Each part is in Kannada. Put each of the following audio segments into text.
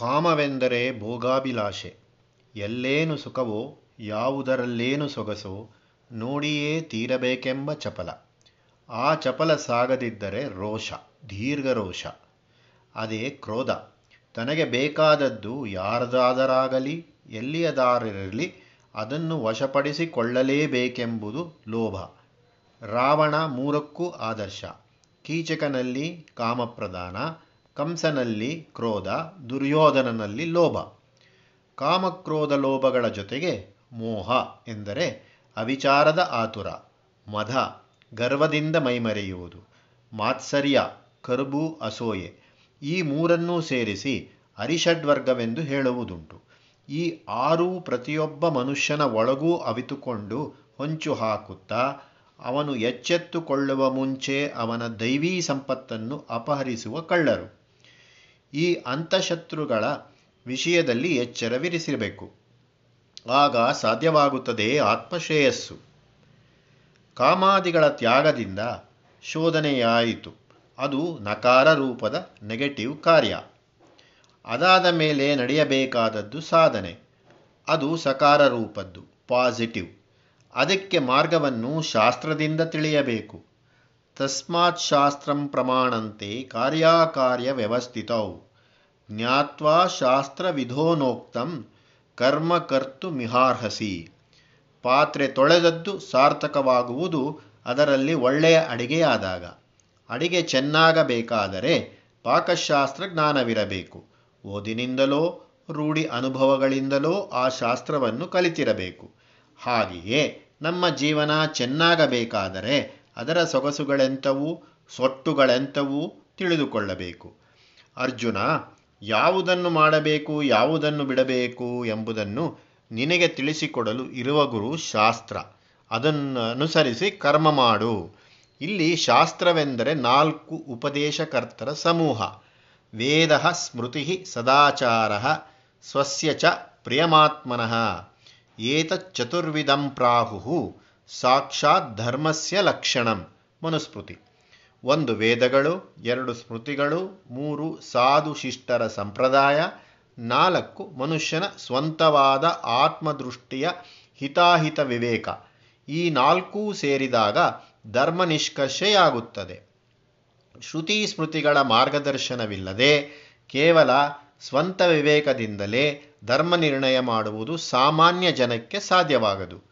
ಕಾಮವೆಂದರೆ ಭೋಗಾಭಿಲಾಷೆ. ಎಲ್ಲೇನು ಸುಖವೋ, ಯಾವುದರಲ್ಲೇನು ಸೊಗಸೋ, ನೋಡಿಯೇ ತೀರಬೇಕೆಂಬ ಚಪಲ. ಆ ಚಪಲ ಸಾಗದಿದ್ದರೆ ರೋಷ, ದೀರ್ಘರೋಷ. ಅದೇ ಕ್ರೋಧ. ತನಗೆ ಬೇಕಾದದ್ದು ಯಾರದಾದರಾಗಲಿ, ಎಲ್ಲಿಯದಾರರಿರಲಿ, ಅದನ್ನು ವಶಪಡಿಸಿಕೊಳ್ಳಲೇಬೇಕೆಂಬುದು ಲೋಭ. ರಾವಣ ಮೂರಕ್ಕೂ ಆದರ್ಶ. ಕೀಚಕನಲ್ಲಿ ಕಾಮಪ್ರಧಾನ. ಕಂಸನಲ್ಲಿ ಕ್ರೋಧ, ದುರ್ಯೋಧನನಲ್ಲಿ ಲೋಭ. ಕಾಮಕ್ರೋಧ ಲೋಭಗಳ ಜೊತೆಗೆ ಮೋಹ ಎಂದರೆ ಅವಿಚಾರದ ಆತುರ, ಮಧ, ಗರ್ವದಿಂದ ಮೈಮರೆಯುವುದು, ಮಾತ್ಸರ್ಯ, ಕರುಬು, ಅಸೋಯೆ. ಈ ಮೂರನ್ನೂ ಸೇರಿಸಿ ಅರಿಷಡ್ವರ್ಗವೆಂದು ಹೇಳುವುದುಂಟು. ಈ ಆರೂ ಪ್ರತಿಯೊಬ್ಬ ಮನುಷ್ಯನ ಒಳಗೂ ಅವಿತುಕೊಂಡು ಹೊಂಚು ಹಾಕುತ್ತಾ, ಅವನು ಎಚ್ಚೆತ್ತುಕೊಳ್ಳುವ ಮುಂಚೆ ಅವನ ದೈವೀ ಸಂಪತ್ತನ್ನು ಅಪಹರಿಸುವ ಕಳ್ಳರು. ಈ ಅಂತಃಶತ್ರುಗಳ ವಿಷಯದಲ್ಲಿ ಎಚ್ಚರವಿರಿಸಿರಬೇಕು. ಆಗ ಸಾಧ್ಯವಾಗುತ್ತದೆ ಆತ್ಮಶ್ರೇಯಸ್ಸು. ಕಾಮಾದಿಗಳ ತ್ಯಾಗದಿಂದ ಶೋಧನೆಯಾಯಿತು. ಅದು ನಕಾರ ರೂಪದ ನೆಗೆಟಿವ್ ಕಾರ್ಯ. ಅದಾದ ಮೇಲೆ ನಡೆಯಬೇಕಾದದ್ದು ಸಾಧನೆ. ಅದು ಸಕಾರ ರೂಪದ್ದು ಪಾಸಿಟಿವ್ ಅದಕ್ಕೆ ಮಾರ್ಗವನ್ನು ಶಾಸ್ತ್ರದಿಂದ ತಿಳಿಯಬೇಕು. ತಸ್ಮಾತ್ ಶಾಸ್ತ್ರಂ ಪ್ರಮಾಣಂತೆ ಕಾರ್ಯಾಕಾರ್ಯ ವ್ಯವಸ್ಥಿತೌ. ಜ್ಞಾತ್ವಾ ಶಾಸ್ತ್ರವಿಧೋನೋಕ್ತಂ, ಕರ್ಮ ಕರ್ತು ಮಿಹಾರ್ಹಸಿ. ಪಾತ್ರೆ ತೊಳೆದದ್ದು ಸಾರ್ಥಕವಾಗುವುದು ಅದರಲ್ಲಿ ಒಳ್ಳೆಯ ಅಡಿಗೆಯಾದಾಗ. ಅಡಿಗೆ ಚೆನ್ನಾಗಬೇಕಾದರೆ ಪಾಕಶಾಸ್ತ್ರ ಜ್ಞಾನವಿರಬೇಕು. ಓದಿನಿಂದಲೋ, ರೂಢಿ ಅನುಭವಗಳಿಂದಲೋ ಆ ಶಾಸ್ತ್ರವನ್ನು ಕಲಿತಿರಬೇಕು. ಹಾಗೆಯೇ ನಮ್ಮ ಜೀವನ ಚೆನ್ನಾಗಬೇಕಾದರೆ ಅದರ ಸೊಗಸುಗಳೆಂಥವು, ಸೊಟ್ಟುಗಳೆಂಥವು ತಿಳಿದುಕೊಳ್ಳಬೇಕು. ಅರ್ಜುನ, ಯಾವುದನ್ನು ಮಾಡಬೇಕು, ಯಾವುದನ್ನು ಬಿಡಬೇಕು ಎಂಬುದನ್ನು ನಿನಗೆ ತಿಳಿಸಿಕೊಡಲು ಇರುವ ಗುರು ಶಾಸ್ತ್ರ. ಅದನ್ನು ಅನುಸರಿಸಿ ಕರ್ಮ ಮಾಡು. ಇಲ್ಲಿ ಶಾಸ್ತ್ರವೆಂದರೆ ನಾಲ್ಕು ಉಪದೇಶಕರ್ತರ ಸಮೂಹ. ವೇದ ಸ್ಮೃತಿ ಸದಾಚಾರ ಸ್ವಸ್ಯ ಚ ಪ್ರಿಯಮಾತ್ಮನಃ. ಏತಚ್ಚತುರ್ವಿಧಂ ಪ್ರಾಹು. ಸಾಕ್ಷಾತ್ ಧರ್ಮಸ್ಯ ಲಕ್ಷಣಂ. ಮನುಸ್ಮೃತಿ. ಒಂದು ವೇದಗಳು, ಎರಡು ಸ್ಮೃತಿಗಳು, ಮೂರು ಸಾಧು ಶಿಷ್ಟರ ಸಂಪ್ರದಾಯ, ನಾಲ್ಕು ಮನುಷ್ಯನ ಸ್ವಂತವಾದ ಆತ್ಮದೃಷ್ಟಿಯ ಹಿತಾಹಿತ ವಿವೇಕ. ಈ ನಾಲ್ಕೂ ಸೇರಿದಾಗ ಧರ್ಮ ನಿಷ್ಕರ್ಷೆಯಾಗುತ್ತದೆ. ಶ್ರುತಿ ಸ್ಮೃತಿಗಳ ಮಾರ್ಗದರ್ಶನವಿಲ್ಲದೆ ಕೇವಲ ಸ್ವಂತ ವಿವೇಕದಿಂದಲೇ ಧರ್ಮ ನಿರ್ಣಯ ಮಾಡುವುದು ಸಾಮಾನ್ಯ ಜನಕ್ಕೆ ಸಾಧ್ಯವಾಗದು.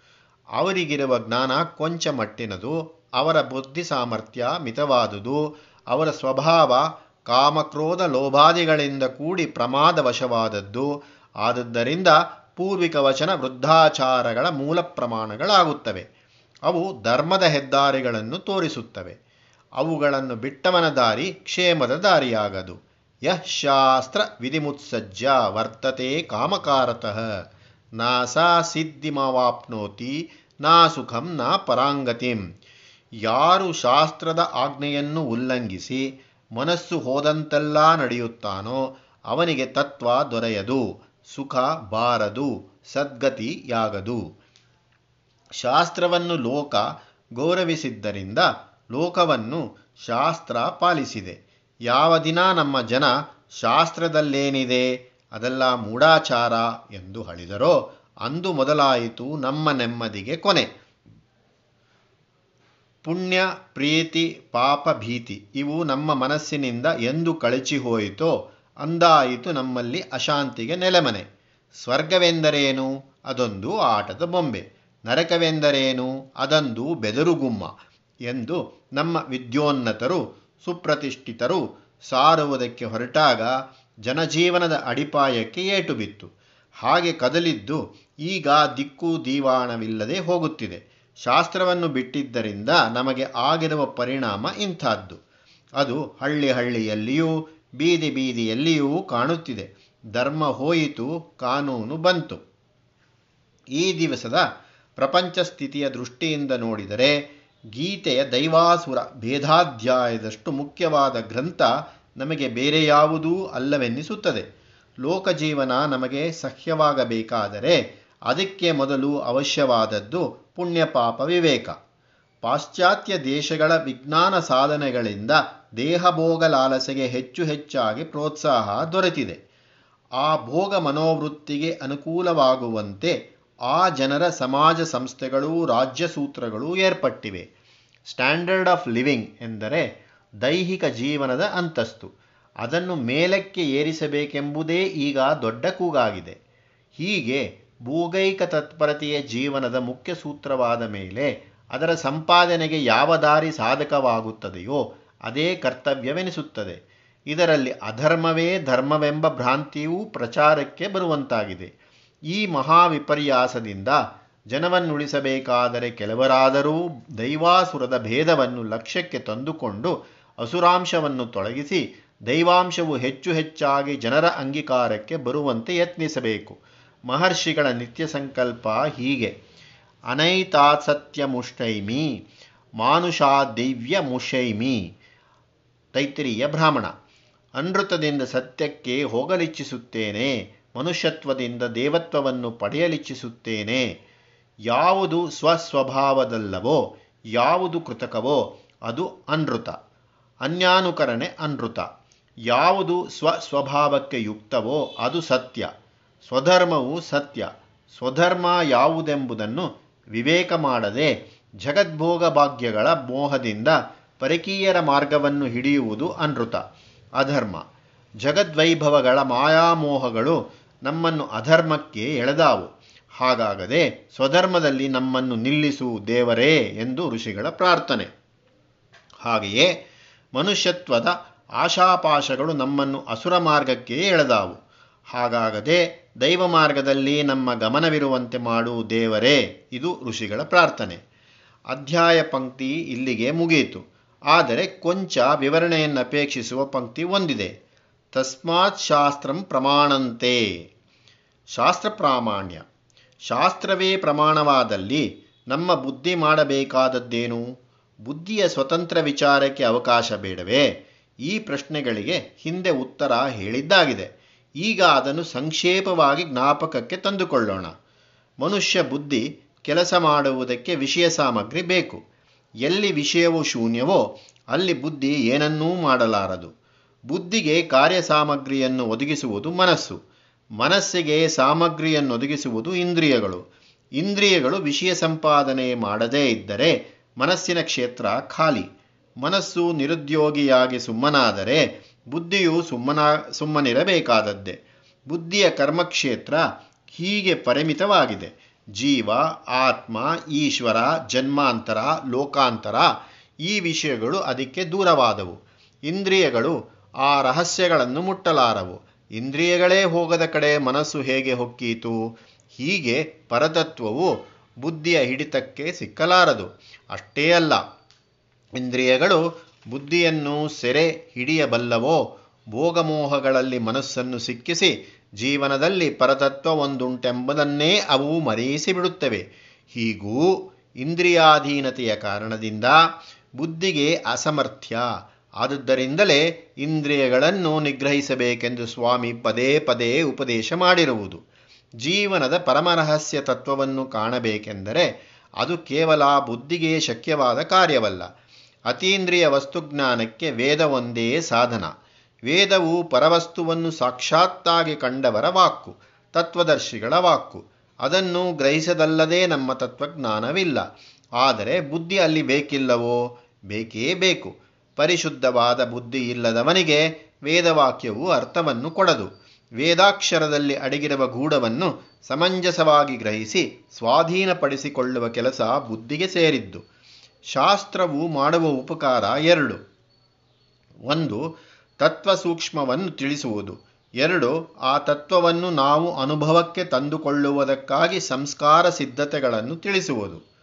ಅವರಿಗಿರುವ ಜ್ಞಾನ ಕೊಂಚ ಮಟ್ಟಿನದು, ಅವರ ಬುದ್ಧಿ ಸಾಮರ್ಥ್ಯ ಮಿತವಾದುದು, ಅವರ ಸ್ವಭಾವ ಕಾಮಕ್ರೋಧ ಲೋಭಾದಿಗಳಿಂದ ಕೂಡಿ ಪ್ರಮಾದವಶವಾದದ್ದು ಆದದ್ದರಿಂದ ಪೂರ್ವಿಕ ವಚನ ವೃದ್ಧಾಚಾರಗಳ ಮೂಲ ಪ್ರಮಾಣಗಳಾಗುತ್ತವೆ. ಅವು ಧರ್ಮದ ಹೆದ್ದಾರಿಗಳನ್ನು ತೋರಿಸುತ್ತವೆ. ಅವುಗಳನ್ನು ಬಿಟ್ಟವನ ದಾರಿ ಕ್ಷೇಮದ ದಾರಿಯಾಗದು. ಯಃ ಶಾಸ್ತ್ರ ವಿಧಿಮುತ್ಸಜ್ಜ ವರ್ತತೆ ಕಾಮಕಾರತಃ. ನಾ ಸಾ ಸಿದ್ಧಿಮವಾಪ್ನೋತಿ ನಾ ಸುಖಂ ನಾ ಪರಾಂಗತಿಂ. ಯಾರು ಶಾಸ್ತ್ರದ ಆಜ್ಞೆಯನ್ನು ಉಲ್ಲಂಘಿಸಿ ಮನಸ್ಸು ಹೋದಂತೆಲ್ಲ ನಡೆಯುತ್ತಾನೋ ಅವನಿಗೆ ತತ್ವ ದೊರೆಯದು, ಸುಖ ಬಾರದು ಸದ್ಗತಿಯಾಗದು ಶಾಸ್ತ್ರವನ್ನು ಲೋಕ ಗೌರವಿಸಿದ್ದರಿಂದ ಲೋಕವನ್ನು ಶಾಸ್ತ್ರ ಪಾಲಿಸಿದೆ. ಯಾವ ದಿನ ನಮ್ಮ ಜನ ಶಾಸ್ತ್ರದಲ್ಲೇನಿದೆ? ಅದೆಲ್ಲ ಮೂಢಾಚಾರ ಎಂದು ಹಳಿದರೋ, ಅಂದು ಮೊದಲಾಯಿತು ನಮ್ಮ ನೆಮ್ಮದಿಗೆ ಕೊನೆ. ಪುಣ್ಯ, ಪ್ರೀತಿ, ಪಾಪ, ಭೀತಿ, ಇವು ನಮ್ಮ ಮನಸ್ಸಿನಿಂದ ಎಂದು ಕಳಚಿ ಹೋಯಿತೋ, ಅಂದಾಯಿತು ನಮ್ಮಲ್ಲಿ ಅಶಾಂತಿಗೆ ನೆಲೆಮನೆ. ಸ್ವರ್ಗವೆಂದರೇನು? ಅದೊಂದು ಆಟದ ಬೊಂಬೆ. ನರಕವೆಂದರೇನು? ಅದೊಂದು ಬೆದರುಗುಮ್ಮ ಎಂದು ನಮ್ಮ ವಿದ್ಯೋನ್ನತರು, ಸುಪ್ರತಿಷ್ಠಿತರು ಸಾರುವುದಕ್ಕೆ ಹೊರಟಾಗ ಜನಜೀವನದ ಅಡಿಪಾಯಕ್ಕೆ ಏಟು ಬಿತ್ತು. ಹಾಗೆ ಕದಲಿದ್ದು ಈಗ ದಿಕ್ಕು ದೀವಾಣವಿಲ್ಲದೆ ಹೋಗುತ್ತಿದೆ. ಶಾಸ್ತ್ರವನ್ನು ಬಿಟ್ಟಿದ್ದರಿಂದ ನಮಗೆ ಆಗಿರುವ ಪರಿಣಾಮ ಇಂಥದ್ದು. ಅದು ಹಳ್ಳಿ ಹಳ್ಳಿಯಲ್ಲಿಯೂ ಬೀದಿ ಬೀದಿಯಲ್ಲಿಯೂ ಕಾಣುತ್ತಿದೆ. ಧರ್ಮ ಹೋಯಿತು, ಕಾನೂನು ಬಂತು. ಈ ದಿವಸದ ಪ್ರಪಂಚ ಸ್ಥಿತಿಯ ದೃಷ್ಟಿಯಿಂದ ನೋಡಿದರೆ ಗೀತೆಯ ದೈವಾಸುರ ಭೇದಾಧ್ಯಾಯದಷ್ಟು ಮುಖ್ಯವಾದ ಗ್ರಂಥ ನಮಗೆ ಬೇರೆ ಯಾವುದೂ ಅಲ್ಲವೆನ್ನಿಸುತ್ತದೆ. ಲೋಕಜೀವನ ನಮಗೆ ಸಹ್ಯವಾಗಬೇಕಾದರೆ ಅದಕ್ಕೆ ಮೊದಲು ಅವಶ್ಯವಾದದ್ದು ಪುಣ್ಯಪಾಪ ವಿವೇಕ. ಪಾಶ್ಚಾತ್ಯ ದೇಶಗಳ ವಿಜ್ಞಾನ ಸಾಧನೆಗಳಿಂದ ದೇಹಭೋಗ ಲಾಲಸೆಗೆ ಹೆಚ್ಚು ಹೆಚ್ಚಾಗಿ ಪ್ರೋತ್ಸಾಹ ದೊರೆತಿದೆ. ಆ ಭೋಗ ಮನೋವೃತ್ತಿಗೆ ಅನುಕೂಲವಾಗುವಂತೆ ಆ ಜನರ ಸಮಾಜ ಸಂಸ್ಥೆಗಳು ರಾಜ್ಯ ಸೂತ್ರಗಳು ಏರ್ಪಟ್ಟಿವೆ. ಸ್ಟ್ಯಾಂಡರ್ಡ್ ಆಫ್ ಲಿವಿಂಗ್ ಎಂದರೆ ದೈಹಿಕ ಜೀವನದ ಅಂತಸ್ತು. ಅದನ್ನು ಮೇಲಕ್ಕೆ ಏರಿಸಬೇಕೆಂಬುದೇ ಈಗ ದೊಡ್ಡ ಕೂಗಾಗಿದೆ. ಹೀಗೆ ಭೂಗೈಕ ತತ್ಪರತೆಯ ಜೀವನದ ಮುಖ್ಯ ಸೂತ್ರವಾದ ಮೇಲೆ ಅದರ ಸಂಪಾದನೆಗೆ ಯಾವ ದಾರಿ ಸಾಧಕವಾಗುತ್ತದೆಯೋ ಅದೇ ಕರ್ತವ್ಯವೆನಿಸುತ್ತದೆ. ಇದರಲ್ಲಿ ಅಧರ್ಮವೇ ಧರ್ಮವೆಂಬ ಭ್ರಾಂತಿಯೂ ಪ್ರಚಾರಕ್ಕೆ ಬರುವಂತಾಗಿದೆ. ಈ ಮಹಾವಿಪರ್ಯಾಸದಿಂದ ಜನವನ್ನುಳಿಸಬೇಕಾದರೆ ಕೆಲವರಾದರೂ ದೈವಾಸುರದ ಭೇದವನ್ನು ಲಕ್ಷ್ಯಕ್ಕೆ ತಂದುಕೊಂಡು ಅಸುರಾಂಶವನ್ನು ತೊಲಗಿಸಿ ದೈವಾಂಶವು ಹೆಚ್ಚು ಹೆಚ್ಚಾಗಿ ಜನರ ಅಂಗೀಕಾರಕ್ಕೆ ಬರುವಂತೆ ಯತ್ನಿಸಬೇಕು. ಮಹರ್ಷಿಗಳ ನಿತ್ಯ ಸಂಕಲ್ಪ ಹೀಗೆ. ಅನೈತಾಸತ್ಯ ಮುಷ್ಟೈಮಿ ಮಾನುಷಾ ದಿವ್ಯ ಮುಷೈಮಿ ತೈತ್ರಿಯ ಬ್ರಾಹ್ಮಣ. ಅನೃತದಿಂದ ಸತ್ಯಕ್ಕೆ ಹೋಗಲಿಚ್ಛಿಸುತ್ತೇನೆ, ಮನುಷ್ಯತ್ವದಿಂದ ದೇವತ್ವವನ್ನು ಪಡೆಯಲಿಚ್ಛಿಸುತ್ತೇನೆ. ಯಾವುದು ಸ್ವಸ್ವಭಾವದಲ್ಲವೋ, ಯಾವುದು ಕೃತಕವೋ, ಅದು ಅನೃತ. ಅನ್ಯಾನುಕರಣೆ ಅನೃತ. ಯಾವುದು ಸ್ವಸ್ವಭಾವಕ್ಕೆ ಯುಕ್ತವೋ ಅದು ಸತ್ಯ. ಸ್ವಧರ್ಮವು ಸತ್ಯ. ಸ್ವಧರ್ಮ ಯಾವುದೆಂಬುದನ್ನು ವಿವೇಕ ಮಾಡದೆ ಜಗದ್ಭೋಗ ಭಾಗ್ಯಗಳ ಮೋಹದಿಂದ ಪರಕೀಯರ ಮಾರ್ಗವನ್ನು ಹಿಡಿಯುವುದು ಅನೃತ. ಅಧರ್ಮ. ಜಗದ್ವೈಭವಗಳ ಮಾಯಾಮೋಹಗಳು ನಮ್ಮನ್ನು ಅಧರ್ಮಕ್ಕೆ ಎಳೆದಾವು. ಹಾಗಾಗದೆ ಸ್ವಧರ್ಮದಲ್ಲಿ ನಮ್ಮನ್ನು ನಿಲ್ಲಿಸು ದೇವರೇ ಎಂದು ಋಷಿಗಳ ಪ್ರಾರ್ಥನೆ. ಹಾಗೆಯೇ ಮನುಷ್ಯತ್ವದ ಆಶಾಪಾಶಗಳು ನಮ್ಮನ್ನು ಅಸುರ ಮಾರ್ಗಕ್ಕೆ ಎಳೆದಾವು. ಹಾಗಾಗದೆ ದೈವ ಮಾರ್ಗದಲ್ಲಿ ನಮ್ಮ ಗಮನವಿರುವಂತೆ ಮಾಡು ದೇವರೇ, ಇದು ಋಷಿಗಳ ಪ್ರಾರ್ಥನೆ. ಅಧ್ಯಾಯ ಪಂಕ್ತಿ ಇಲ್ಲಿಗೆ ಮುಗಿಯಿತು ಆದರೆ ಕೊಂಚ ವಿವರಣೆಯನ್ನು ಅಪೇಕ್ಷಿಸುವ ಪಂಕ್ತಿ ಒಂದಿದೆ. ತಸ್ಮಾತ್ ಶಾಸ್ತ್ರಂ ಪ್ರಮಾಣಂತೆ. ಶಾಸ್ತ್ರ ಪ್ರಾಮಾಣ್ಯ. ಶಾಸ್ತ್ರವೇ ಪ್ರಮಾಣವಾದಲ್ಲಿ ನಮ್ಮ ಬುದ್ಧಿ ಮಾಡಬೇಕಾದದ್ದೇನು? ಬುದ್ಧಿಯ ಸ್ವತಂತ್ರ ವಿಚಾರಕ್ಕೆ ಅವಕಾಶ ಬೇಡವೇ? ಈ ಪ್ರಶ್ನೆಗಳಿಗೆ ಹಿಂದೆ ಉತ್ತರ ಹೇಳಿದ್ದಾಗಿದೆ. ಈಗ ಅದನ್ನು ಸಂಕ್ಷೇಪವಾಗಿ ಜ್ಞಾಪಕಕ್ಕೆ ತಂದುಕೊಳ್ಳೋಣ. ಮನುಷ್ಯ ಬುದ್ಧಿ ಕೆಲಸ ಮಾಡುವುದಕ್ಕೆ ವಿಷಯ ಸಾಮಗ್ರಿ ಬೇಕು. ಎಲ್ಲಿ ವಿಷಯವು ಶೂನ್ಯವೋ, ಅಲ್ಲಿ ಬುದ್ಧಿ ಏನನ್ನೂ ಮಾಡಲಾರದು. ಬುದ್ಧಿಗೆ ಕಾರ್ಯ ಸಾಮಗ್ರಿಯನ್ನು ಒದಗಿಸುವುದು ಮನಸ್ಸು. ಮನಸ್ಸಿಗೆ ಸಾಮಗ್ರಿಯನ್ನು ಒದಗಿಸುವುದು ಇಂದ್ರಿಯಗಳು. ಇಂದ್ರಿಯಗಳು ವಿಷಯ ಸಂಪಾದನೆ ಮಾಡದೇ ಇದ್ದರೆ ಮನಸ್ಸಿನ ಕ್ಷೇತ್ರ ಖಾಲಿ. ಮನಸ್ಸು ನಿರುದ್ಯೋಗಿಯಾಗಿ ಸುಮ್ಮನಾದರೆ ಬುದ್ಧಿಯು ಸುಮ್ಮನ, ಸುಮ್ಮನಿರಬೇಕಾದದ್ದೇ. ಬುದ್ಧಿಯ ಕರ್ಮಕ್ಷೇತ್ರ ಹೀಗೆ ಪರಿಮಿತವಾಗಿದೆ. ಜೀವ, ಆತ್ಮ, ಈಶ್ವರ, ಜನ್ಮಾಂತರ, ಲೋಕಾಂತರ ಈ ವಿಷಯಗಳು ಅದಕ್ಕೆ ದೂರವಾದವು. ಇಂದ್ರಿಯಗಳು ಆ ರಹಸ್ಯಗಳನ್ನು ಮುಟ್ಟಲಾರವು. ಇಂದ್ರಿಯಗಳೇ ಹೋಗದ ಕಡೆ ಮನಸ್ಸು ಹೇಗೆ ಹೊಕ್ಕೀತು? ಹೀಗೆ ಪರತತ್ವವು ಬುದ್ಧಿಯ ಹಿಡಿತಕ್ಕೆ ಸಿಕ್ಕಲಾರದು. ಅಷ್ಟೇ ಅಲ್ಲ, ಇಂದ್ರಿಯಗಳು ಬುದ್ಧಿಯನ್ನು ಸೆರೆ ಹಿಡಿಯಬಲ್ಲವೋ? ಭೋಗಮೋಹಗಳಲ್ಲಿ ಮನಸ್ಸನ್ನು ಸಿಕ್ಕಿಸಿ ಜೀವನದಲ್ಲಿ ಪರತತ್ವ ಒಂದುಂಟೆಂಬುದನ್ನೇ ಅವು ಮರೆಯಿಸಿ ಬಿಡುತ್ತವೆ ಹೀಗೂ ಇಂದ್ರಿಯಾಧೀನತೆಯ ಕಾರಣದಿಂದ ಬುದ್ಧಿಗೆ ಅಸಮರ್ಥ್ಯ. ಆದುದರಿಂದಲೇ ಇಂದ್ರಿಯಗಳನ್ನು ನಿಗ್ರಹಿಸಬೇಕೆಂದು ಸ್ವಾಮಿ ಪದೇ ಪದೇ ಉಪದೇಶ ಮಾಡಿರುವುದು. ಜೀವನದ ಪರಮರಹಸ್ಯ ತತ್ವವನ್ನು ಕಾಣಬೇಕೆಂದರೆ ಅದು ಕೇವಲ ಬುದ್ಧಿಗೆ ಶಕ್ಯವಾದ ಕಾರ್ಯವಲ್ಲ. ಅತೀಂದ್ರಿಯ ವಸ್ತುಜ್ಞಾನಕ್ಕೆ ವೇದ ಒಂದೇ ಸಾಧನ. ವೇದವು ಪರವಸ್ತುವನ್ನು ಸಾಕ್ಷಾತ್ತಾಗಿ ಕಂಡವರ ವಾಕ್ಕು, ತತ್ವದರ್ಶಿಗಳ ವಾಕು ಅದನ್ನು ಗ್ರಹಿಸದಲ್ಲದೆ ನಮ್ಮ ತತ್ವಜ್ಞಾನವಿಲ್ಲ. ಆದರೆ ಬುದ್ಧಿ ಅಲ್ಲಿ ಬೇಕಿಲ್ಲವೋ? ಬೇಕೇ ಬೇಕು. ಪರಿಶುದ್ಧವಾದ ಬುದ್ಧಿ ಇಲ್ಲದವನಿಗೆ ವೇದವಾಕ್ಯವು ಅರ್ಥವನ್ನು ಕೊಡದು. ವೇದಾಕ್ಷರದಲ್ಲಿ ಅಡಗಿರುವ ಗೂಢವನ್ನು ಸಮಂಜಸವಾಗಿ ಗ್ರಹಿಸಿ ಸ್ವಾಧೀನಪಡಿಸಿಕೊಳ್ಳುವ ಕೆಲಸ ಬುದ್ಧಿಗೆ ಸೇರಿದ್ದು. ಶಾಸ್ತ್ರವು ಮಾಡುವ ಉಪಕಾರ ಎರಡು. ಒಂದು ತತ್ವ ಸೂಕ್ಷ್ಮವನ್ನು ತಿಳಿಸುವುದು. ಎರಡು, ಆ ತತ್ವವನ್ನು ನಾವು ಅನುಭವಕ್ಕೆ ತಂದುಕೊಳ್ಳುವುದಕ್ಕಾಗಿ ಸಂಸ್ಕಾರ ಸಿದ್ಧತೆಗಳನ್ನು ತಿಳಿಸುವುದು.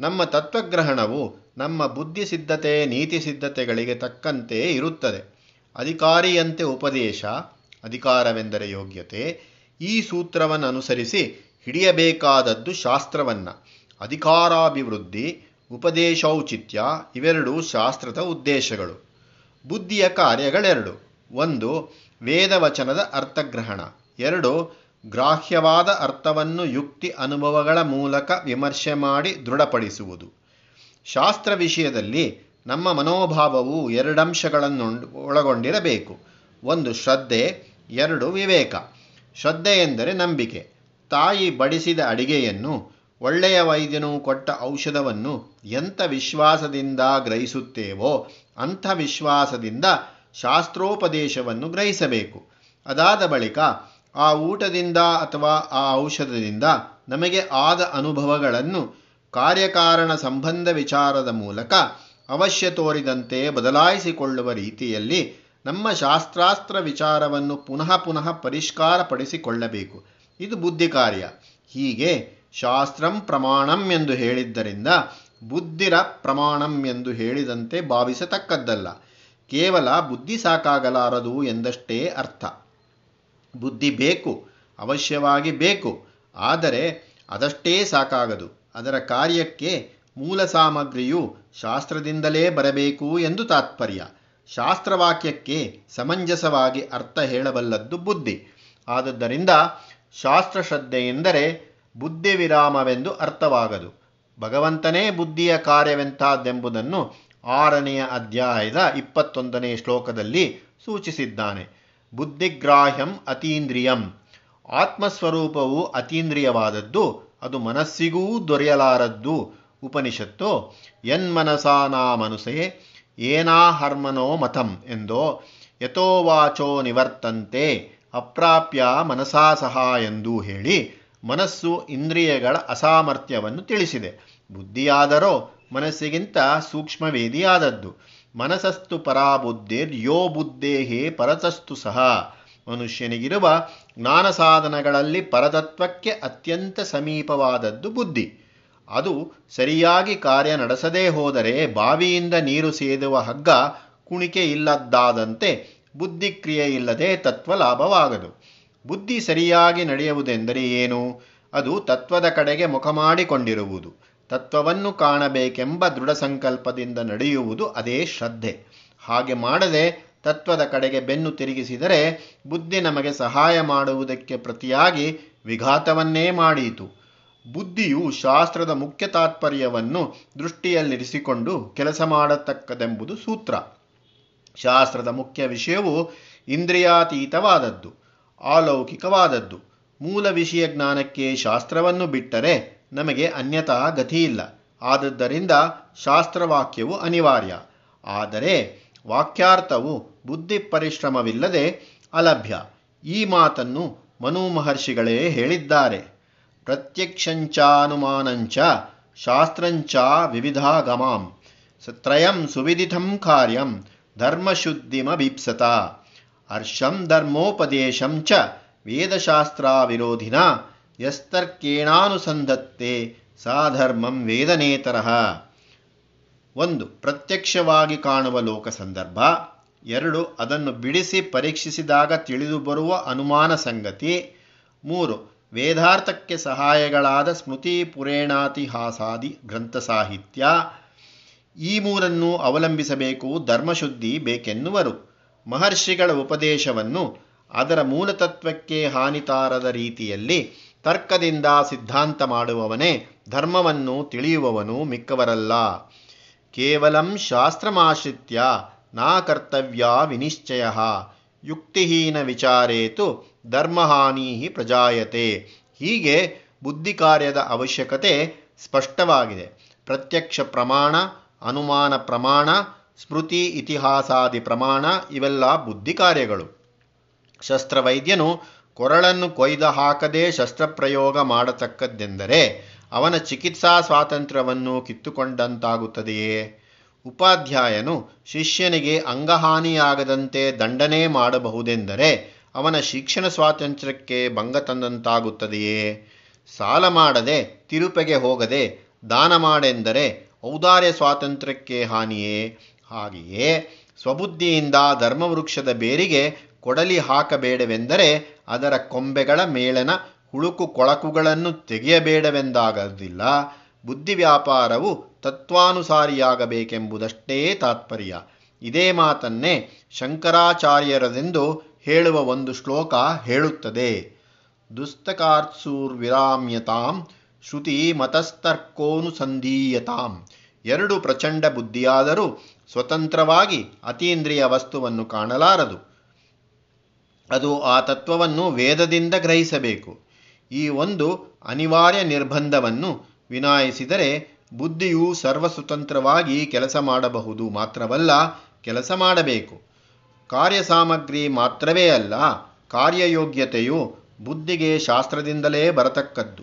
ನಮ್ಮ ತತ್ವಗ್ರಹಣವು ನಮ್ಮ ಬುದ್ಧಿ ಸಿದ್ಧತೆ, ನೀತಿ ಸಿದ್ಧತೆಗಳಿಗೆ ತಕ್ಕಂತೆ ಇರುತ್ತದೆ. ಅಧಿಕಾರಿಯಂತೆ ಉಪದೇಶ ಅಧಿಕಾರವೆಂದರೆ ಯೋಗ್ಯತೆ, ಈ ಸೂತ್ರವನ್ನು ಅನುಸರಿಸಿ ಹಿಡಿಯಬೇಕಾದದ್ದು ಶಾಸ್ತ್ರವನ್ನು. ಅಧಿಕಾರಾಭಿವೃದ್ಧಿ, ಉಪದೇಶೌಚಿತ್ಯ ಇವೆರಡೂ ಶಾಸ್ತ್ರದ ಉದ್ದೇಶಗಳು. ಬುದ್ಧಿಯ ಕಾರ್ಯಗಳೆರಡು. ಒಂದು, ವೇದವಚನದ ಅರ್ಥಗ್ರಹಣ. ಎರಡು, ಗ್ರಾಹ್ಯವಾದ ಅರ್ಥವನ್ನು ಯುಕ್ತಿ ಅನುಭವಗಳ ಮೂಲಕ ವಿಮರ್ಶೆ ಮಾಡಿ ದೃಢಪಡಿಸುವುದು. ಶಾಸ್ತ್ರ ವಿಷಯದಲ್ಲಿ ನಮ್ಮ ಮನೋಭಾವವು ಎರಡಂಶಗಳನ್ನು ಒಳಗೊಂಡಿರಬೇಕು. ಒಂದು, ಶ್ರದ್ಧೆ. ಎರಡು ವಿವೇಕ. ಶ್ರದ್ಧೆ ಎಂದರೆ ನಂಬಿಕೆ. ತಾಯಿ ಬಡಿಸಿದ ಅಡಿಗೆಯನ್ನು ಒಳ್ಳೆಯ ವೈದ್ಯನು ಕೊಟ್ಟ ಔಷಧವನ್ನು ಎಂಥ ವಿಶ್ವಾಸದಿಂದ ಗ್ರಹಿಸುತ್ತೇವೋ ಅಂಥ ವಿಶ್ವಾಸದಿಂದ ಶಾಸ್ತ್ರೋಪದೇಶವನ್ನು ಗ್ರಹಿಸಬೇಕು. ಅದಾದ ಬಳಿಕ ಆ ಊಟದಿಂದ ಅಥವಾ ಆ ಔಷಧದಿಂದ ನಮಗೆ ಆದ ಅನುಭವಗಳನ್ನು ಕಾರ್ಯಕಾರಣ ಸಂಬಂಧ ವಿಚಾರದ ಮೂಲಕ ಅವಶ್ಯ ತೋರಿದಂತೆ ಬದಲಾಯಿಸಿಕೊಳ್ಳುವ ರೀತಿಯಲ್ಲಿ ನಮ್ಮ ಶಾಸ್ತ್ರಾಸ್ತ್ರ ವಿಚಾರವನ್ನು ಪುನಃ ಪುನಃ ಪರಿಷ್ಕಾರಪಡಿಸಿಕೊಳ್ಳಬೇಕು. ಇದು ಬುದ್ಧಿ ಕಾರ್ಯ. ಹೀಗೆ ಶಾಸ್ತ್ರಂ ಪ್ರಮಾಣಂ ಎಂದು ಹೇಳಿದ್ದರಿಂದ ಬುದ್ಧಿರ ಪ್ರಮಾಣಂ ಎಂದು ಹೇಳಿದಂತೆ ಭಾವಿಸತಕ್ಕದ್ದಲ್ಲ. ಕೇವಲ ಬುದ್ಧಿ ಸಾಕಾಗಲಾರದು ಎಂದಷ್ಟೇ ಅರ್ಥ. ಬುದ್ಧಿ ಬೇಕು, ಅವಶ್ಯವಾಗಿ ಬೇಕು, ಆದರೆ ಅದಷ್ಟೇ ಸಾಕಾಗದು. ಅದರ ಕಾರ್ಯಕ್ಕೆ ಮೂಲ ಸಾಮಗ್ರಿಯು ಶಾಸ್ತ್ರದಿಂದಲೇ ಬರಬೇಕು ಎಂದು ತಾತ್ಪರ್ಯ. ಶಾಸ್ತ್ರವಾಕ್ಯಕ್ಕೆ ಸಮಂಜಸವಾಗಿ ಅರ್ಥ ಹೇಳಬಲ್ಲದ್ದು ಬುದ್ಧಿ. ಆದುದರಿಂದ ಶಾಸ್ತ್ರಶ್ರದ್ಧೆ ಎಂದರೆ ಬುದ್ಧಿ ವಿರಾಮವೆಂದು ಅರ್ಥವಾಗದು. ಭಗವಂತನೇ ಬುದ್ಧಿಯ ಕಾರ್ಯವೆಂಥದ್ದೆಂಬುದನ್ನು ಆರನೆಯ ಅಧ್ಯಾಯದ ಇಪ್ಪತ್ತೊಂದನೇ ಶ್ಲೋಕದಲ್ಲಿ ಸೂಚಿಸಿದ್ದಾನೆ. ಬುದ್ಧಿಗ್ರಾಹ್ಯಂ ಅತೀಂದ್ರಿಯಂ. ಆತ್ಮಸ್ವರೂಪವು ಅತೀಂದ್ರಿಯವಾದದ್ದು, ಅದು ಮನಸ್ಸಿಗೂ ದೊರೆಯಲಾರದ್ದು ಉಪನಿಷತ್ತು. ಯನ್ಮನಸಾ ಮನುಸೆ ಏನಾ ಹರ್ಮನೋ ಮತಂ ಎಂದೋ ಯಥೋವಾಚೋ ನಿವರ್ತಂತೆ ಅಪ್ರಾಪ್ಯ ಮನಸಾ ಸಹ ಎಂದೂ ಹೇಳಿ ಮನಸ್ಸು ಇಂದ್ರಿಯಗಳ ಅಸಾಮರ್ಥ್ಯವನ್ನು ತಿಳಿಸಿದೆ. ಬುದ್ಧಿಯಾದರೋ ಮನಸ್ಸಿಗಿಂತ ಸೂಕ್ಷ್ಮವೇದಿಯಾದದ್ದು. ಮನಸಸ್ತು ಪರಾಬುದ್ಧಿರ್ ಯೋ ಬುದ್ಧೇಹೇ ಪರತಸ್ತು ಸಹ. ಮನುಷ್ಯನಿಗಿರುವ ಜ್ಞಾನ ಸಾಧನಗಳಲ್ಲಿ ಪರತತ್ವಕ್ಕೆ ಅತ್ಯಂತ ಸಮೀಪವಾದದ್ದು ಬುದ್ಧಿ. ಅದು ಸರಿಯಾಗಿ ಕಾರ್ಯ ನಡೆಸದೇ ಹೋದರೆ ಬಾವಿಯಿಂದ ನೀರು ಸೇದುವ ಹಗ್ಗ ಕುಣಿಕೆ ಇಲ್ಲದ್ದಾದಂತೆ ಬುದ್ಧಿಕ್ರಿಯೆ ಇಲ್ಲದೆ ತತ್ವ ಲಾಭವಾಗದು ಬುದ್ಧಿ ಸರಿಯಾಗಿ ನಡೆಯುವುದೆಂದರೆ ಏನು? ಅದು ತತ್ವದ ಕಡೆಗೆ ಮುಖ ಮಾಡಿಕೊಂಡಿರುವುದು. ತತ್ವವನ್ನು ಕಾಣಬೇಕೆಂಬ ದೃಢ ಸಂಕಲ್ಪದಿಂದ ನಡೆಯುವುದು ಅದೇ ಶ್ರದ್ಧೆ. ಹಾಗೆ ಮಾಡದೆ ತತ್ವದ ಕಡೆಗೆ ಬೆನ್ನು ತಿರುಗಿಸಿದರೆ ಬುದ್ಧಿ ನಮಗೆ ಸಹಾಯ ಮಾಡುವುದಕ್ಕೆ ಪ್ರತಿಯಾಗಿ ವಿಘಾತವನ್ನೇ ಮಾಡೀತು. ಬುದ್ಧಿಯು ಶಾಸ್ತ್ರದ ಮುಖ್ಯ ತಾತ್ಪರ್ಯವನ್ನು ದೃಷ್ಟಿಯಲ್ಲಿರಿಸಿಕೊಂಡು ಕೆಲಸ ಮಾಡತಕ್ಕದೆಂಬುದು ಸೂತ್ರ. ಶಾಸ್ತ್ರದ ಮುಖ್ಯ ವಿಷಯವು ಇಂದ್ರಿಯಾತೀತವಾದದ್ದು, ಅಲೌಕಿಕವಾದದ್ದು. ಮೂಲ ವಿಷಯ ಜ್ಞಾನಕ್ಕೆ ಶಾಸ್ತ್ರವನ್ನು ಬಿಟ್ಟರೆ ನಮಗೆ ಅನ್ಯತಾ ಗತಿಯಿಲ್ಲ. ಆದದ್ದರಿಂದ ಶಾಸ್ತ್ರವಾಕ್ಯವು ಅನಿವಾರ್ಯ. ಆದರೆ ವಾಕ್ಯಾರ್ಥವು ಬುದ್ಧಿ ಪರಿಶ್ರಮವಿಲ್ಲದೆ ಅಲಭ್ಯ. ಈ ಮಾತನ್ನು ಮನು ಮಹರ್ಷಿಗಳೇ ಹೇಳಿದ್ದಾರೆ. ಪ್ರತ್ಯಕ್ಷಂಚಾನುಮಾನಂಚ ಶಾಸ್ತ್ರಂಚ ವಿವಿಧಾಗಮಾಂ ತ್ರಯಂ ಸುವಿದಿತಂ ಕಾರ್ಯಂ ಧರ್ಮಶುದ್ಧಿಮೀಪ್ಸತ ಹರ್ಷಂ ಧರ್ಮೋಪದೇಶಂ ಚ ವೇದಶಾಸ್ತ್ರ ವಿರೋಧಿನ ಯಸ್ತರ್ಕೇಣಾನುಸಂಧತ್ತೆ ಸಾಧರ್ಮಂ ವೇದನೇತರಃ ಒಂದು, ಪ್ರತ್ಯಕ್ಷವಾಗಿ ಕಾಣುವ ಲೋಕ ಸಂದರ್ಭ ಎರಡು, ಅದನ್ನು ಬಿಡಿಸಿ ಪರೀಕ್ಷಿಸಿದಾಗ ತಿಳಿದು ಬರುವ ಅನುಮಾನ ಸಂಗತಿ. ಮೂರು ವೇದಾರ್ಥಕ್ಕೆ ಸಹಾಯಗಳಾದ ಸ್ಮೃತಿ ಪುರೇಣಾತಿಹಾಸಾದಿ ಗ್ರಂಥ ಸಾಹಿತ್ಯ, ಈ ಮೂರನ್ನು ಅವಲಂಬಿಸಬೇಕು ಧರ್ಮಶುದ್ಧಿ ಬೇಕೆನ್ನುವರು. ಮಹರ್ಷಿಗಳ ಉಪದೇಶವನ್ನು ಅದರ ಮೂಲತತ್ವಕ್ಕೆ ಹಾನಿತಾರದ ರೀತಿಯಲ್ಲಿ ತರ್ಕದಿಂದ ಸಿದ್ಧಾಂತ ಮಾಡುವವನೇ ಧರ್ಮವನ್ನು ತಿಳಿಯುವವನು ಮಿಕ್ಕವರಲ್ಲ. ಕೇವಲಂ ಶಾಸ್ತ್ರಮಾಶ್ರಿತ್ಯ ನಾ ಕರ್ತವ್ಯ ವಿನಿಶ್ಚಯ. ಯುಕ್ತಿಹೀನ ವಿಚಾರೇತು ಧರ್ಮಹಾನಿ ಪ್ರಜಾಯತೆ. ಹೀಗೆ ಬುದ್ಧಿ ಕಾರ್ಯದ ಅವಶ್ಯಕತೆ ಸ್ಪಷ್ಟವಾಗಿದೆ. ಪ್ರತ್ಯಕ್ಷ ಪ್ರಮಾಣ, ಅನುಮಾನ ಪ್ರಮಾಣ, ಸ್ಮೃತಿ ಇತಿಹಾಸಾದಿ ಪ್ರಮಾಣ ಇವೆಲ್ಲ ಬುದ್ಧಿ ಕಾರ್ಯಗಳು. ಶಸ್ತ್ರವೈದ್ಯನು ಕೊರಳನ್ನು ಕೊಯ್ದು ಹಾಕದೆ ಶಸ್ತ್ರಪ್ರಯೋಗ ಮಾಡತಕ್ಕದ್ದೆಂದರೆ ಅವನ ಚಿಕಿತ್ಸಾ ಸ್ವಾತಂತ್ರ್ಯವನ್ನು ಕಿತ್ತುಕೊಂಡಂತಾಗುತ್ತದೆಯೇ? ಉಪಾಧ್ಯಾಯನು ಶಿಷ್ಯನಿಗೆ ಅಂಗಹಾನಿಯಾಗದಂತೆ ದಂಡನೆ ಮಾಡಬಹುದೆಂದರೆ ಅವನ ಶಿಕ್ಷಣ ಸ್ವಾತಂತ್ರ್ಯಕ್ಕೆ ಭಂಗ ತಂದಂತಾಗುತ್ತದೆಯೇ? ಸಾಲ ಮಾಡದೆ ತಿರುಪೆಗೆ ಹೋಗದೆ ದಾನ ಮಾಡೆಂದರೆ ಔದಾರ್ಯ ಸ್ವಾತಂತ್ರ್ಯಕ್ಕೆ ಹಾನಿಯೇ? ಹಾಗೆಯೇ ಸ್ವಬುದ್ಧಿಯಿಂದ ಧರ್ಮವೃಕ್ಷದ ಬೇರಿಗೆ ಕೊಡಲಿ ಹಾಕಬೇಡವೆಂದರೆ ಅದರ ಕೊಂಬೆಗಳ ಮೇಳನ ಹುಳುಕು ಕೊಳಕುಗಳನ್ನು ತೆಗೆಯಬೇಡವೆಂದಾಗದಿಲ್ಲ. ಬುದ್ಧಿ ವ್ಯಾಪಾರವು ತತ್ವಾನುಸಾರಿಯಾಗಬೇಕೆಂಬುದಷ್ಟೇ ತಾತ್ಪರ್ಯ. ಇದೇ ಮಾತನ್ನೇ ಶಂಕರಾಚಾರ್ಯರದೆಂದು ಹೇಳುವ ಒಂದು ಶ್ಲೋಕ ಹೇಳುತ್ತದೆ. ದುಸ್ತಕಾರ್ಸೂರ್ವಿರಾಮ್ಯತಾಂ ಶ್ರುತಿ ಮತಸ್ತರ್ಕೋನುಸಂಧೀಯತಾಂ ಎರಡು ಪ್ರಚಂಡ ಬುದ್ಧಿಯಾದರೂ ಸ್ವತಂತ್ರವಾಗಿ ಅತೀಂದ್ರಿಯ ವಸ್ತುವನ್ನು ಕಾಣಲಾರದು. ಅದು ಆ ತತ್ವವನ್ನು ವೇದದಿಂದ ಗ್ರಹಿಸಬೇಕು. ಈ ಒಂದು ಅನಿವಾರ್ಯ ನಿರ್ಬಂಧವನ್ನು ವಿನಾಯಿಸಿದರೆ ಬುದ್ಧಿಯು ಸರ್ವಸ್ವತಂತ್ರವಾಗಿ ಕೆಲಸ ಮಾಡಬಹುದು ಮಾತ್ರವಲ್ಲ ಕೆಲಸ ಮಾಡಬೇಕು. ಕಾರ್ಯ ಸಾಮಗ್ರಿ ಮಾತ್ರವೇ ಅಲ್ಲ, ಕಾರ್ಯಯೋಗ್ಯತೆಯು ಬುದ್ಧಿಗೆ ಶಾಸ್ತ್ರದಿಂದಲೇ ಬರತಕ್ಕದ್ದು.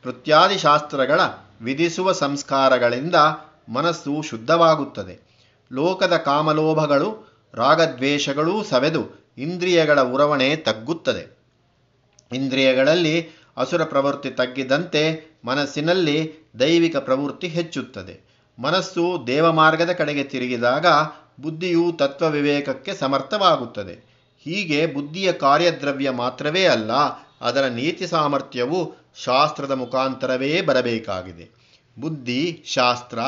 ಸ್ಮೃತ್ಯಾದಿ ಶಾಸ್ತ್ರಗಳ ವಿಧಿಸುವ ಸಂಸ್ಕಾರಗಳಿಂದ ಮನಸ್ಸು ಶುದ್ಧವಾಗುತ್ತದೆ. ಲೋಕದ ಕಾಮಲೋಭಗಳು, ರಾಗದ್ವೇಷಗಳೂ ಸವೆದು ಇಂದ್ರಿಯಗಳ ಉರವಣೆ ತಗ್ಗುತ್ತದೆ. ಇಂದ್ರಿಯಗಳಲ್ಲಿ ಅಸುರ ಪ್ರವೃತ್ತಿ ತಗ್ಗಿದಂತೆ ಮನಸ್ಸಿನಲ್ಲಿ ದೈವಿಕ ಪ್ರವೃತ್ತಿ ಹೆಚ್ಚುತ್ತದೆ. ಮನಸ್ಸು ದೇವಮಾರ್ಗದ ಕಡೆಗೆ ತಿರುಗಿದಾಗ ಬುದ್ಧಿಯು ತತ್ವ ವಿವೇಕಕ್ಕೆ ಸಮರ್ಥವಾಗುತ್ತದೆ. ಹೀಗೆ ಬುದ್ಧಿಯ ಕಾರ್ಯದ್ರವ್ಯ ಮಾತ್ರವೇ ಅಲ್ಲ, ಅದರ ನೀತಿ ಸಾಮರ್ಥ್ಯವು ಶಾಸ್ತ್ರದ ಮುಖಾಂತರವೇ ಬರಬೇಕಾಗಿದೆ. ಬುದ್ಧಿ, ಶಾಸ್ತ್ರ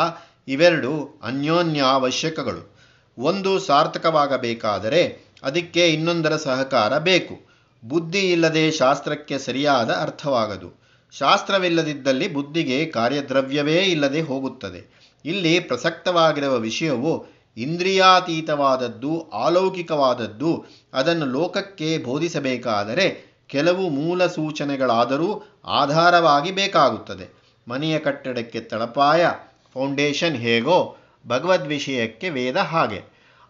ಇವೆರಡು ಅನ್ಯೋನ್ಯ ಅವಶ್ಯಕಗಳು ಒಂದು ಸಾರ್ಥಕವಾಗಬೇಕಾದರೆ ಅದಕ್ಕೆ ಇನ್ನೊಂದರ ಸಹಕಾರ ಬೇಕು. ಬುದ್ಧಿ ಇಲ್ಲದೆ ಶಾಸ್ತ್ರಕ್ಕೆ ಸರಿಯಾದ ಅರ್ಥವಾಗದು. ಶಾಸ್ತ್ರವಿಲ್ಲದಿದ್ದಲ್ಲಿ ಬುದ್ಧಿಗೆ ಕಾರ್ಯದ್ರವ್ಯವೇ ಇಲ್ಲದೆ ಹೋಗುತ್ತದೆ. ಇಲ್ಲಿ ಪ್ರಸಕ್ತವಾಗಿರುವ ವಿಷಯವು ಇಂದ್ರಿಯಾತೀತವಾದದ್ದು, ಅಲೌಕಿಕವಾದದ್ದು, ಅದನ್ನು ಲೋಕಕ್ಕೆ ಬೋಧಿಸಬೇಕಾದರೆ ಕೆಲವು ಮೂಲ ಸೂಚನೆಗಳಾದರೂ ಆಧಾರವಾಗಿ ಬೇಕಾಗುತ್ತದೆ. ಮನೆಯ ಕಟ್ಟಡಕ್ಕೆ ತಳಪಾಯ, ಫೌಂಡೇಶನ್ ಹೇಗೋ, ಭಗವದ್ ವಿಷಯಕ್ಕೆ ವೇದ ಹಾಗೆ.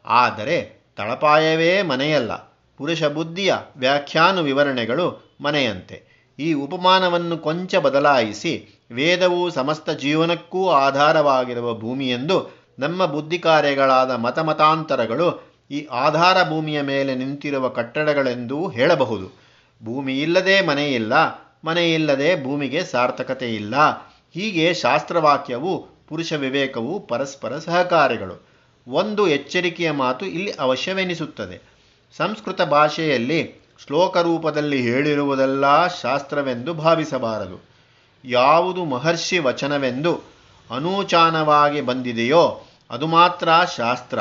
ಆದರೆ ತಳಪಾಯವೇ ಮನೆಯಲ್ಲ ಪುರುಷ ಬುದ್ಧಿಯ ವ್ಯಾಖ್ಯಾನ ವಿವರಣೆಗಳು ಮನೆಯಂತೆ. ಈ ಉಪಮಾನವನ್ನು ಕೊಂಚ ಬದಲಾಯಿಸಿ ವೇದವು ಸಮಸ್ತ ಜೀವನಕ್ಕೂ ಆಧಾರವಾಗಿರುವ ಭೂಮಿಯೆಂದು ನಮ್ಮ ಬುದ್ಧಿ ಕಾರ್ಯಗಳಾದ ಮತಮತಾಂತರಗಳು ಈ ಆಧಾರ ಭೂಮಿಯ ಮೇಲೆ ನಿಂತಿರುವ ಕಟ್ಟಡಗಳೆಂದೂ ಹೇಳಬಹುದು. ಭೂಮಿ ಇಲ್ಲದೆ ಮನೆಯಿಲ್ಲ ಮನೆಯಿಲ್ಲದೆ ಭೂಮಿಗೆ ಸಾರ್ಥಕತೆ ಇಲ್ಲ. ಹೀಗೆ ಶಾಸ್ತ್ರವಾಕ್ಯವು, ಪುರುಷ ವಿವೇಕವು ಪರಸ್ಪರ ಸಹಕಾರಿಗಳು. ಒಂದು ಎಚ್ಚರಿಕೆಯ ಮಾತು ಇಲ್ಲಿ ಅವಶ್ಯವೆನಿಸುತ್ತದೆ. ಸಂಸ್ಕೃತ ಭಾಷೆಯಲ್ಲಿ ಶ್ಲೋಕ ರೂಪದಲ್ಲಿ ಹೇಳಿರುವುದೆಲ್ಲ ಶಾಸ್ತ್ರವೆಂದು ಭಾವಿಸಬಾರದು. ಯಾವುದು ಮಹರ್ಷಿ ವಚನವೆಂದು ಅನೂಚಾನವಾಗಿ ಬಂದಿದೆಯೋ ಅದು ಮಾತ್ರ ಶಾಸ್ತ್ರ.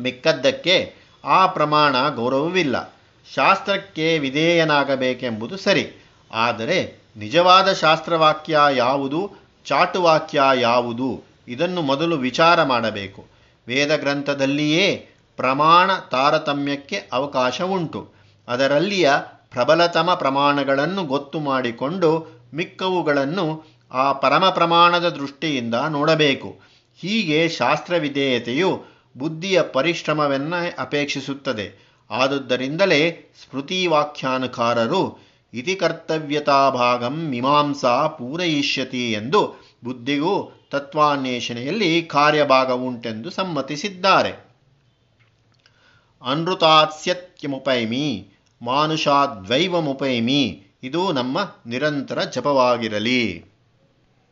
ಮಿಕ್ಕದ್ದಕ್ಕೆ ಆ ಪ್ರಮಾಣ ಗೌರವವಿಲ್ಲ. ಶಾಸ್ತ್ರಕ್ಕೆ ವಿಧೇಯನಾಗಬೇಕೆಂಬುದು ಸರಿ. ಆದರೆ ನಿಜವಾದ ಶಾಸ್ತ್ರವಾಕ್ಯ ಯಾವುದು, ಚಾಟುವಾಕ್ಯ ಯಾವುದು, ಇದನ್ನು ಮೊದಲು ವಿಚಾರ ಮಾಡಬೇಕು. ವೇದ ಗ್ರಂಥದಲ್ಲಿಯೇ ಪ್ರಮಾಣ ತಾರತಮ್ಯಕ್ಕೆ ಅವಕಾಶ ಉಂಟು. ಅದರಲ್ಲಿಯ ಪ್ರಬಲತಮ ಪ್ರಮಾಣಗಳನ್ನು ಗೊತ್ತು ಮಾಡಿಕೊಂಡು ಮಿಕ್ಕವುಗಳನ್ನು ಆ ಪರಮ ಪ್ರಮಾಣದ ದೃಷ್ಟಿಯಿಂದ ನೋಡಬೇಕು. ಹೀಗೆ ಶಾಸ್ತ್ರವಿಧೇಯತೆಯು ಬುದ್ಧಿಯ ಪರಿಶ್ರಮವನ್ನ ಅಪೇಕ್ಷಿಸುತ್ತದೆ. ಆದುದರಿಂದಲೇ ಸ್ಮೃತಿ ವ್ಯಾಖ್ಯಾನಕಾರರು ಇತಿ ಕರ್ತವ್ಯತಾ ಭಾಗಂ ಮೀಮಾಂಸಾ ಪೂರಯಿಷ್ಯತಿ ಎಂದು ಬುದ್ಧಿಗೂ ತತ್ವಾನ್ವೇಷಣೆಯಲ್ಲಿ ಕಾರ್ಯಭಾಗ ಉಂಟೆಂದು ಸಮ್ಮತಿಸಿದ್ದಾರೆ. ಅನೃತಾತ್ಸ್ಯತ್ಯಮುಪೈಮಿ ಮಾನುಷಾದ್ವೈವಮುಪೈಮಿ. ಇದು ನಮ್ಮ ನಿರಂತರ ಜಪವಾಗಿರಲಿ.